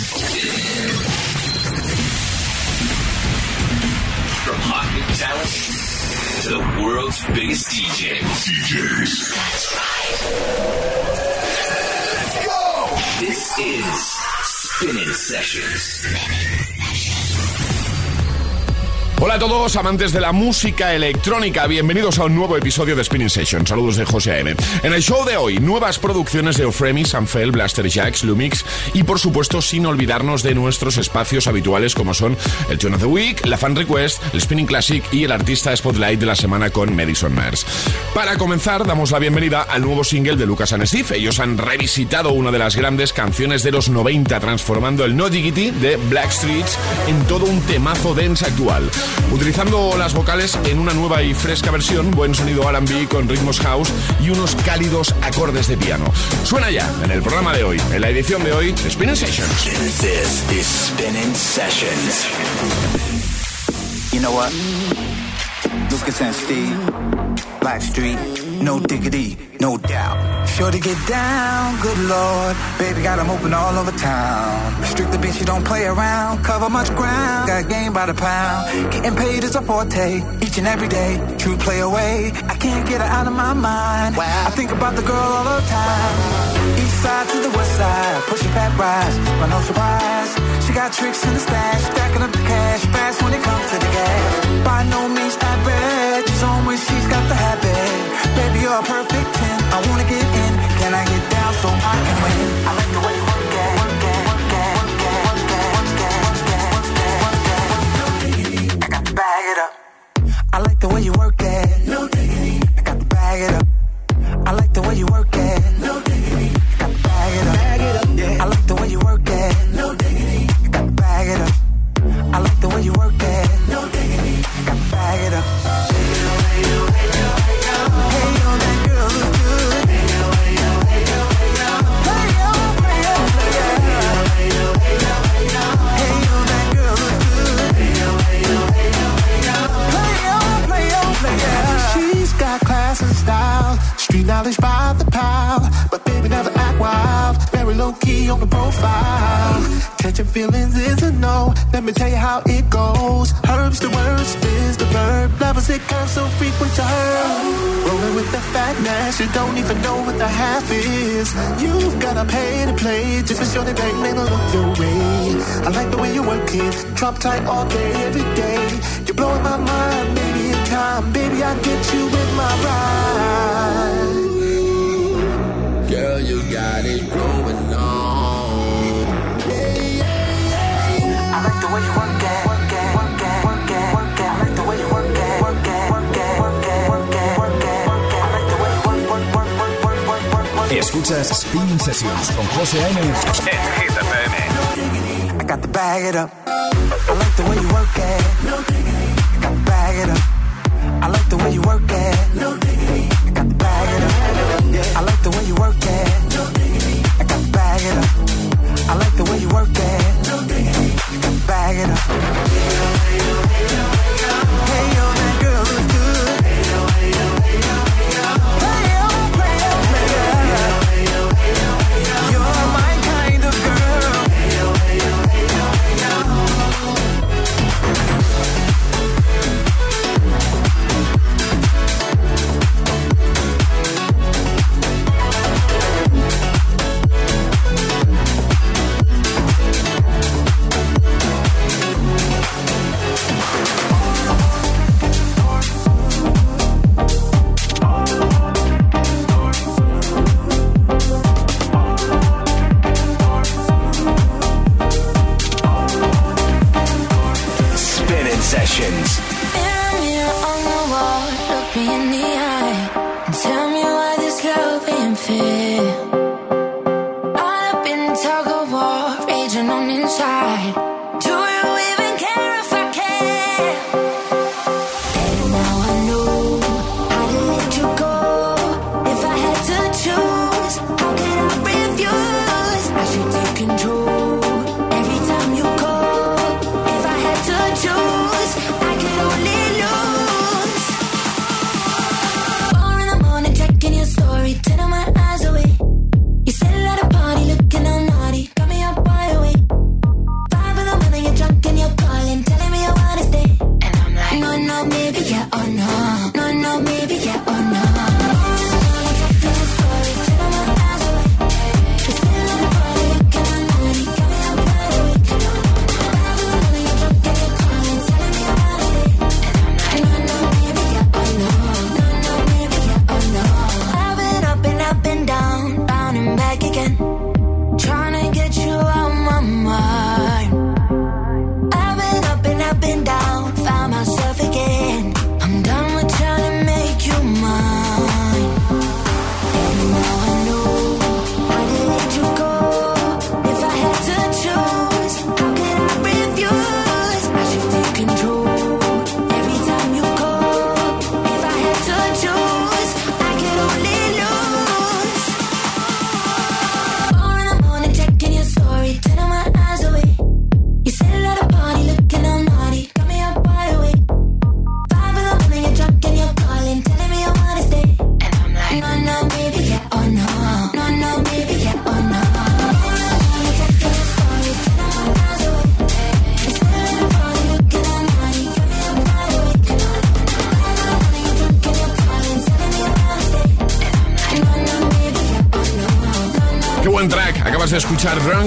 From hot new talent to the world's biggest DJs. DJs. That's right. Let's go! This is Spinning Sessions. Spinning. Hola a todos, amantes de la música electrónica. Bienvenidos a un nuevo episodio de Spinning Session. Saludos de José A.M. En el show de hoy, nuevas producciones de Ofremi, Sanfel, Blaster Jacks, Lumix y, por supuesto, sin olvidarnos de nuestros espacios habituales como son el Tune of the Week, la Fan Request, el Spinning Classic y el artista Spotlight de la semana con Madison Mers. Para comenzar, damos la bienvenida al nuevo single de Lucas Steve. Ellos han revisitado una de las grandes canciones de los 90, transformando el No Diggity de Blackstreets en todo un temazo dance actual utilizando las vocales en una nueva y fresca versión, buen sonido RB con ritmos house y unos cálidos acordes de piano. Suena ya en el programa de hoy, en la edición de hoy, Spinning Sessions. This is Spinning Sessions. You know what? Lucas and Steve, Blackstreet, no diggity, no doubt. Sure to get down, good lord. Baby got them open all over town. Strictly bitch, you don't play around. Cover much ground, got game by the pound. Getting paid is a forte, each and every day. True play away, I can't get her out of my mind. Wow. I think about the girl all the time east side to the west side, push it back, rise, run off your. She got tricks in the stash, stacking up the cash, fast when it comes to the gas. By no means average, she's on when she's got the habit. Baby, you're a perfect 10, I wanna get in, can I get down so I can win? I like the way you work it, work it. Bag it up. I like the way you work that. No diggity. I got to bag it up. You've gotta pay to play just for sure that they may not look your way. I like the way you work it, drop tight all day, every day. You're blowing my mind, baby. In time, baby, I get you in my ride. Girl, you got it going Escuchas Sessions con José A.M. en Hit FM. I got to bag it up. I like the way you work it. I got to bag it up. I like the way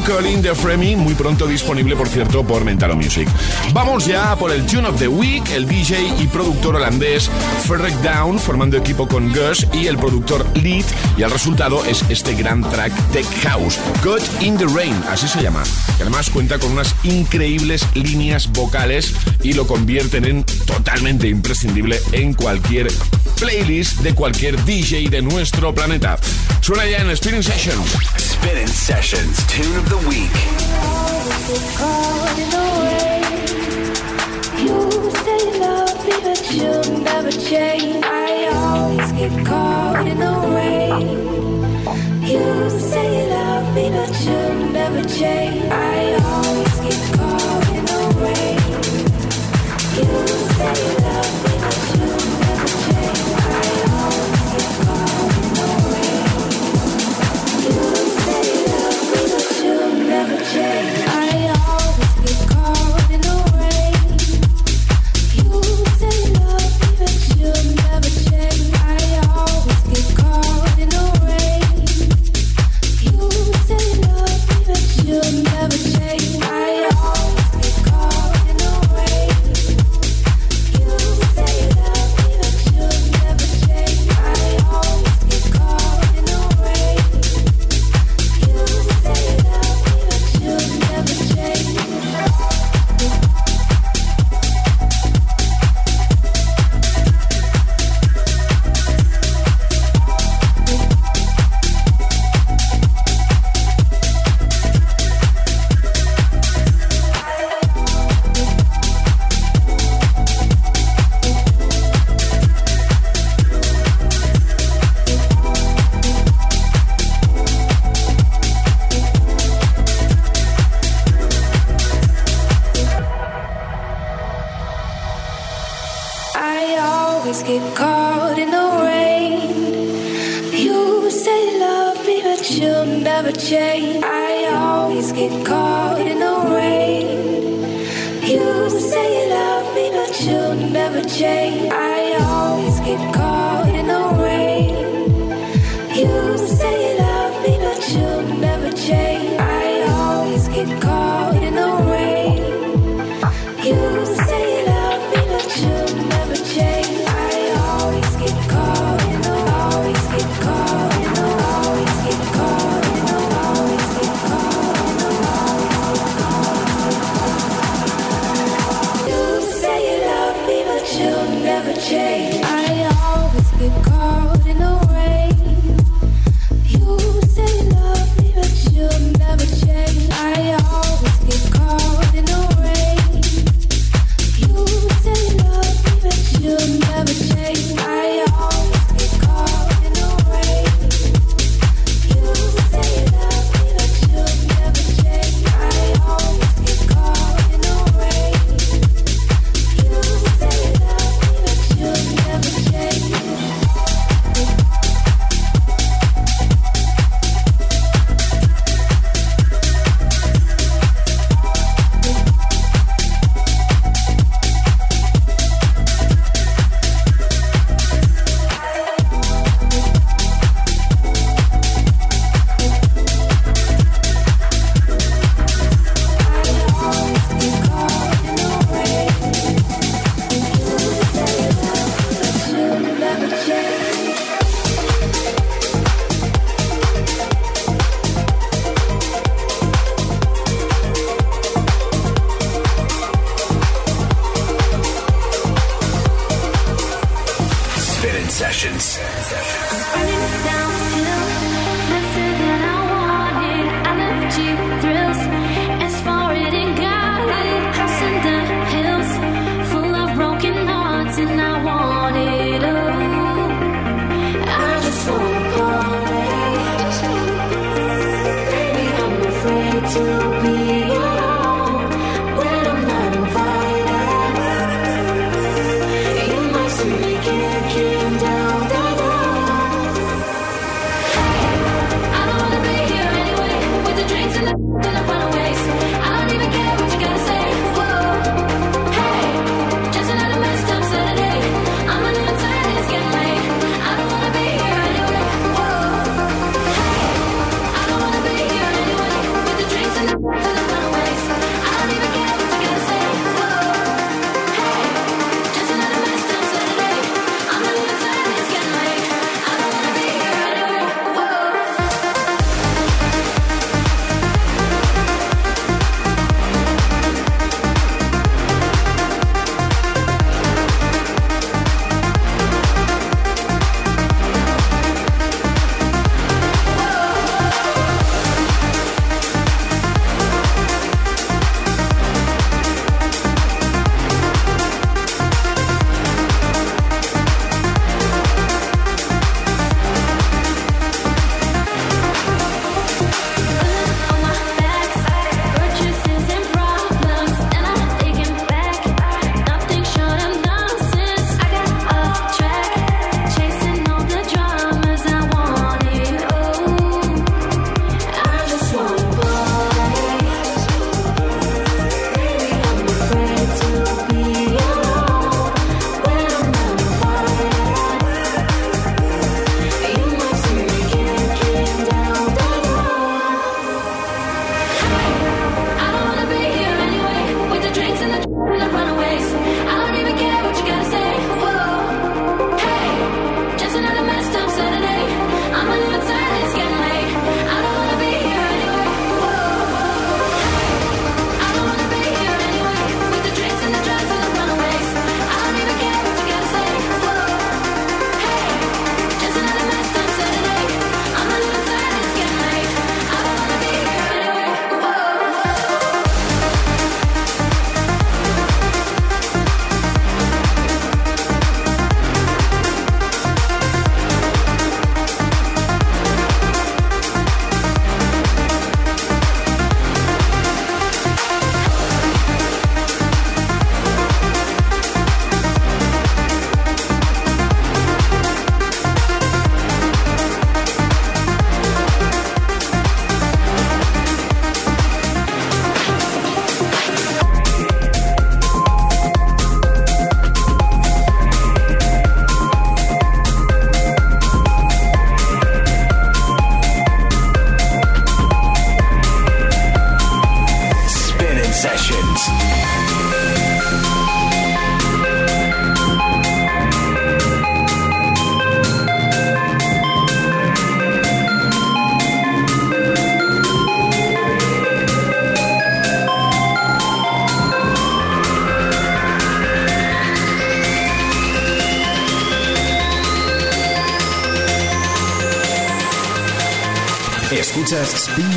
Calling de Fremi, muy pronto disponible, por cierto, por Mentalo Music. Vamos ya por el Tune of the Week, el DJ y productor holandés Frederick Down, formando equipo con Gus y el productor Lead, y el resultado es este gran track Tech House, God in the Rain, así se llama, que además cuenta con unas increíbles líneas vocales y lo convierten en totalmente imprescindible en cualquier playlist de cualquier DJ de nuestro planeta. Suena ya en Spinning Sessions. Spinning Sessions, Tune of the Week. You say love me, but you'll never change. I always. You say love me, but you'll never change. I always. You say love me.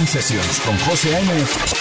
Sessions con José A.M.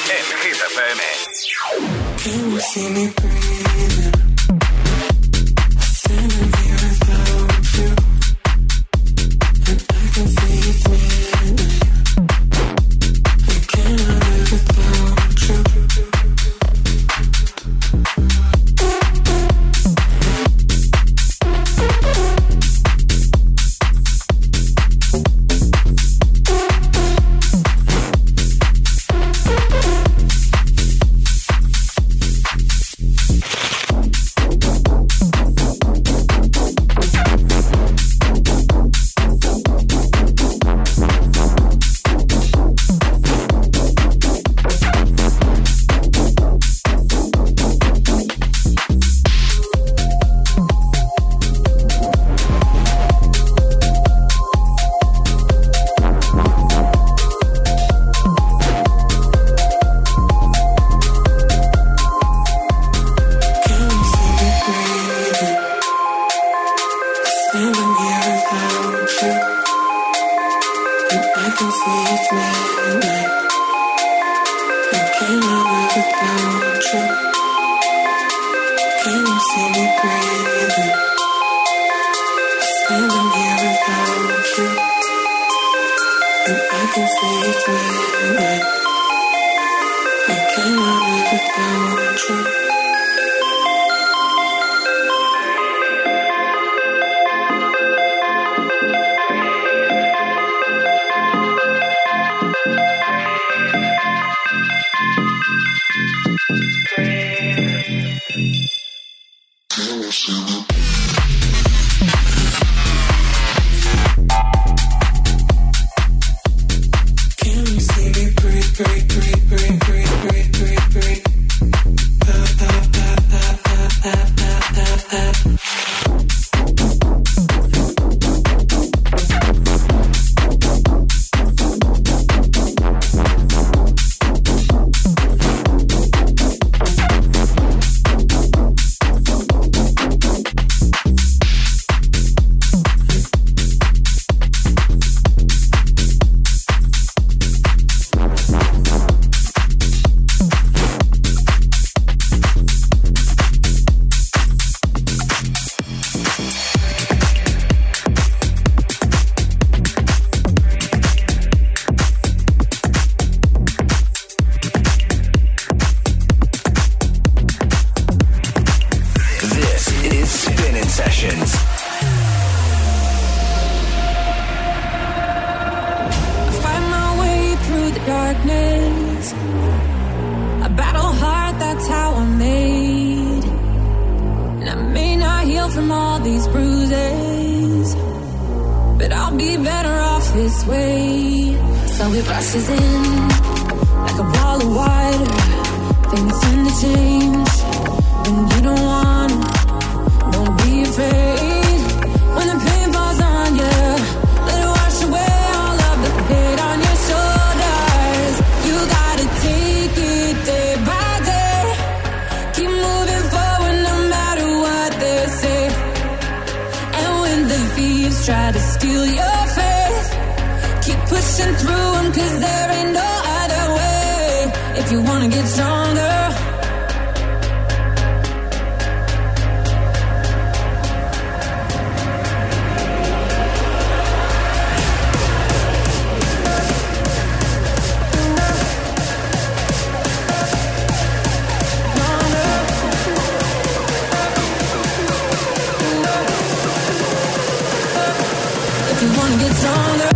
one gets older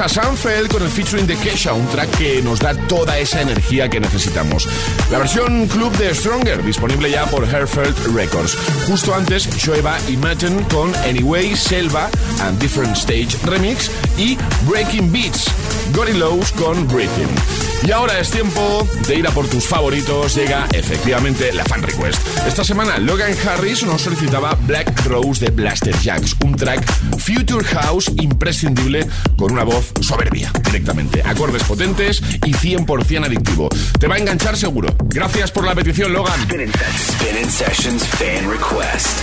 Aquí tenías a Sanfeld con el featuring de Kesha, un track que nos da toda esa energía que necesitamos. La versión club de Stronger, disponible ya por Herfeld Records. Justo antes, Shoeva y Matten con Anyway, Selva and Different Stage Remix y Breaking Beats, Lows con Breathing. Y ahora es tiempo de ir a por tus favoritos. Llega efectivamente la fan request. Esta semana Logan Harris nos solicitaba Black Rose de Blaster Jacks, un track Future House imprescindible con una voz soberbia directamente. Acordes potentes y 100% adictivo. Te va a enganchar seguro. Gracias por la petición, Logan. Sessions Fan Request.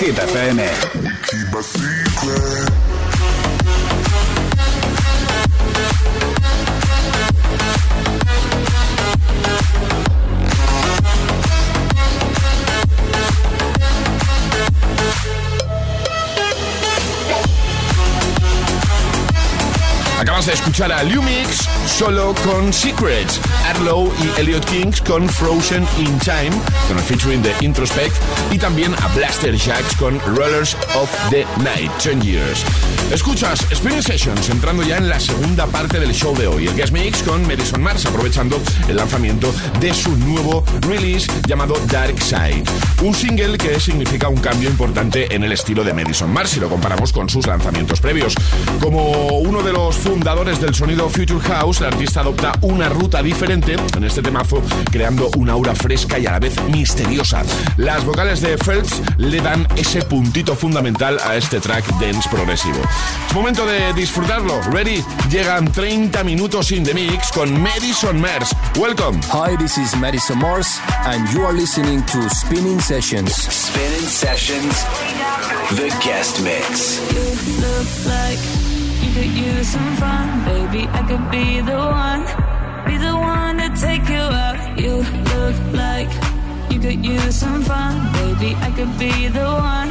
Getafe escuchar a Lumix solo con Secrets. Arlow y Elliot Kings con Frozen in Time, con el featuring de Introspect, y también a Blaster Jacks con Rollers of the Night, 10 Years. Escuchas Spinning Sessions, entrando ya en la segunda parte del show de hoy, el guest mix con Madison Mars, aprovechando el lanzamiento de su nuevo release llamado Dark Side. Un single que significa un cambio importante en el estilo de Madison Mars si lo comparamos con sus lanzamientos previos. Como uno de los fundadores del sonido Future House, el artista adopta una ruta diferente en este temazo, creando una aura fresca y a la vez misteriosa. Las vocales de Phelps le dan ese puntito fundamental a este track dance progresivo. Es momento de disfrutarlo. Ready? Llegan 30 minutos in the mix con Madison Mars. Welcome. Hi, this is Madison Mars, and you are listening to Spinning Sessions. Spinning Sessions, the guest mix. You could use some fun, baby. I could be the one, be the one to take you out. You look like you could use some fun, baby. I could be the one.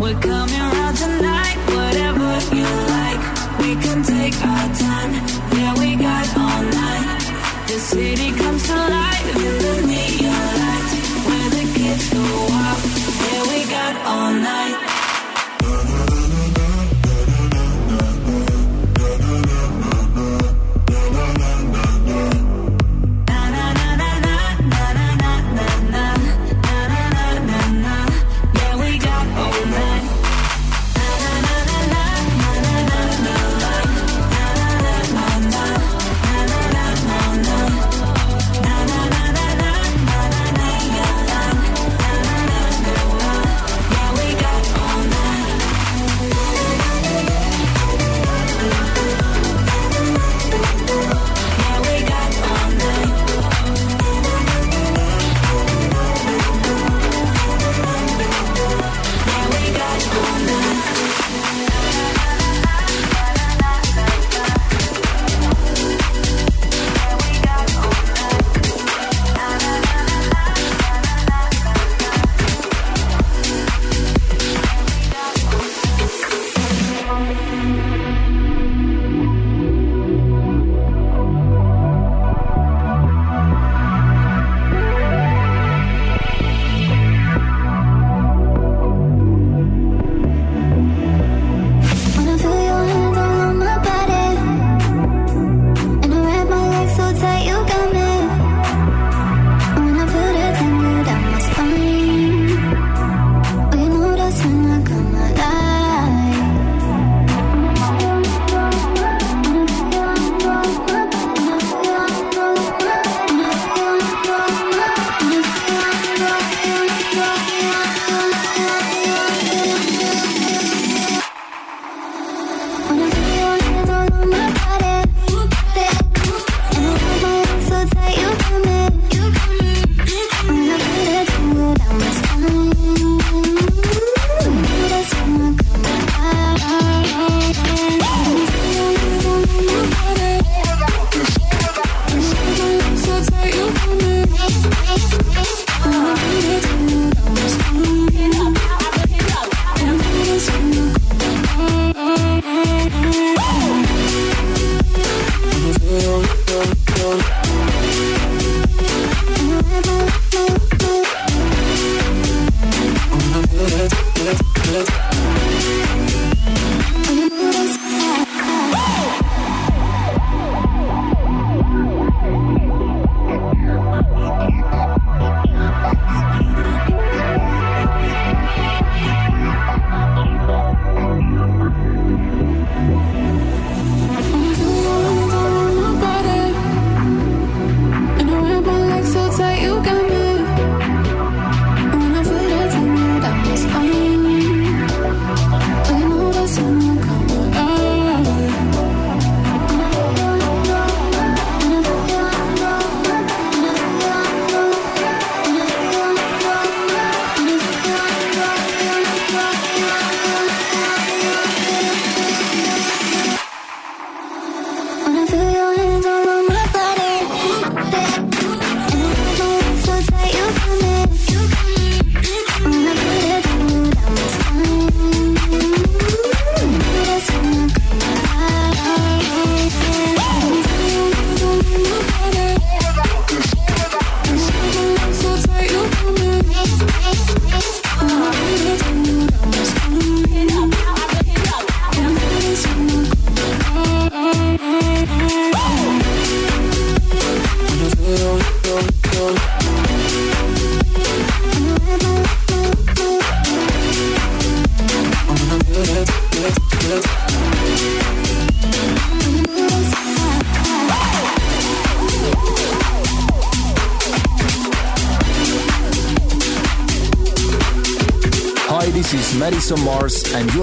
We're coming round tonight, whatever you like. We can take our time, yeah, we got all night. The city comes to life in the neon lights, where the kids go wild, yeah, we got all night.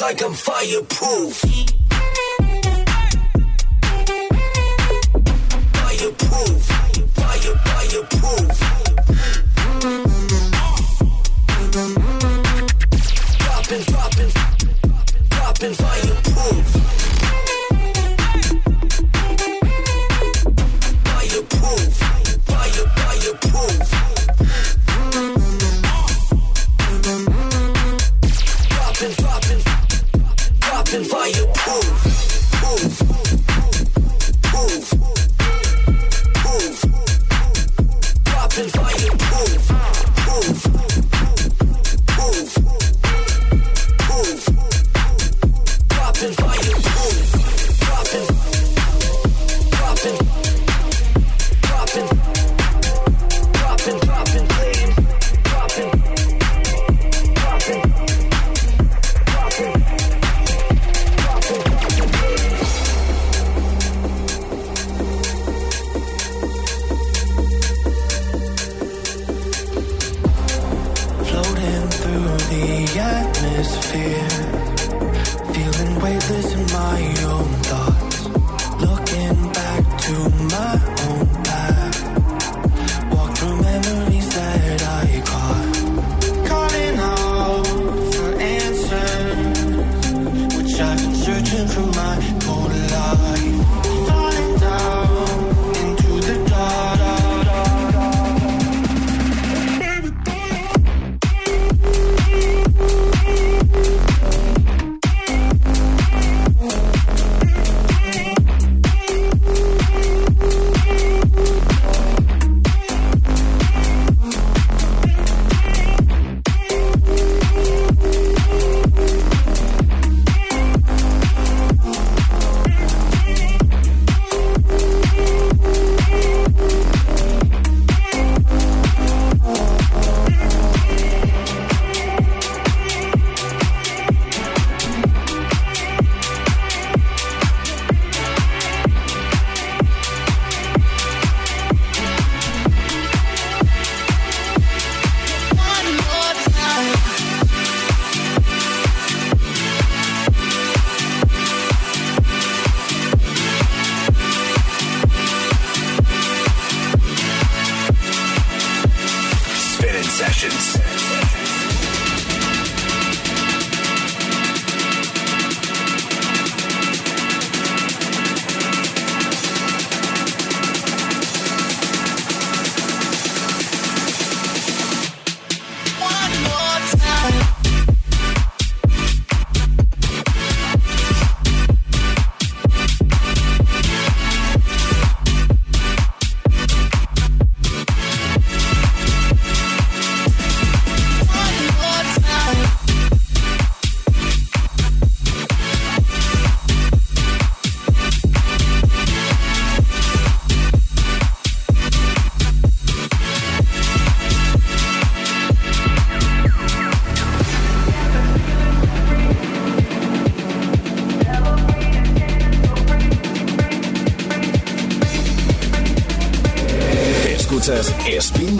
like I'm fireproof.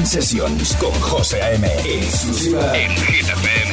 Sessions con José A.M. En GTPM.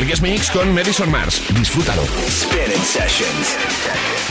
El guest mix con Madison Mars. Disfrútalo. Sessions.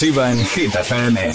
Exclusiva en Hit FM.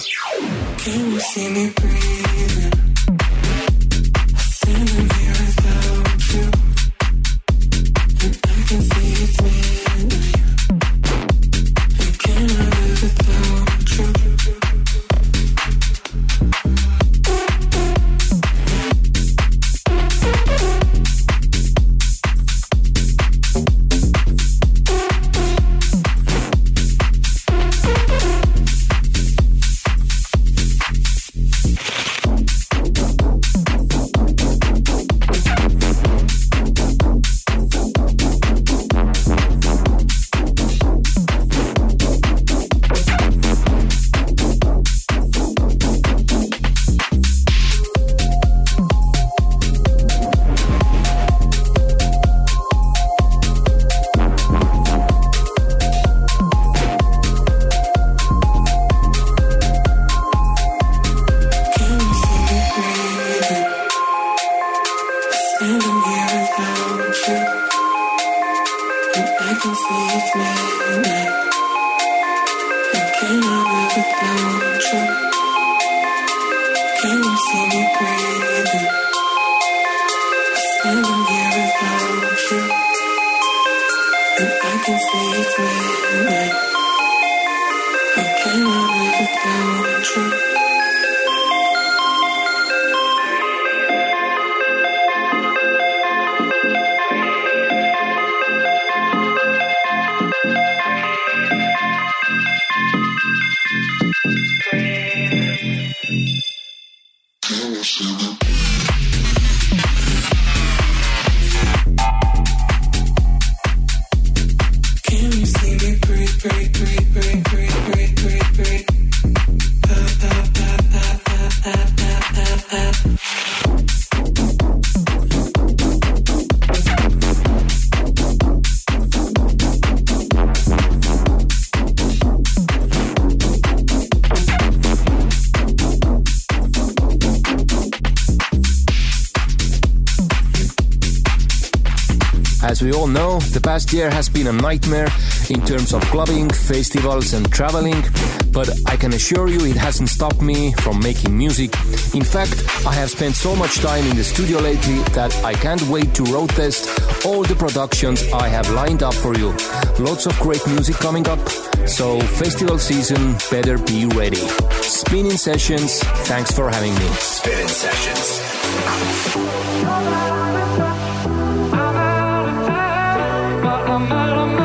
We all know, the past year has been a nightmare in terms of clubbing, festivals, and traveling, but I can assure you it hasn't stopped me from making music. In fact, I have spent so much time in the studio lately that I can't wait to road test all the productions I have lined up for you. Lots of great music coming up, so festival season better be ready. Spinning sessions, thanks for having me. Spinning sessions. I'm out of my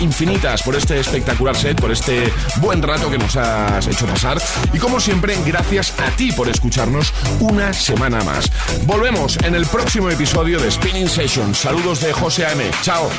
infinitas por este espectacular set, por este buen rato que nos has hecho pasar y como siempre, gracias a ti por escucharnos una semana más. Volvemos en el próximo episodio de Spinning Session. Saludos de José A.M. Chao.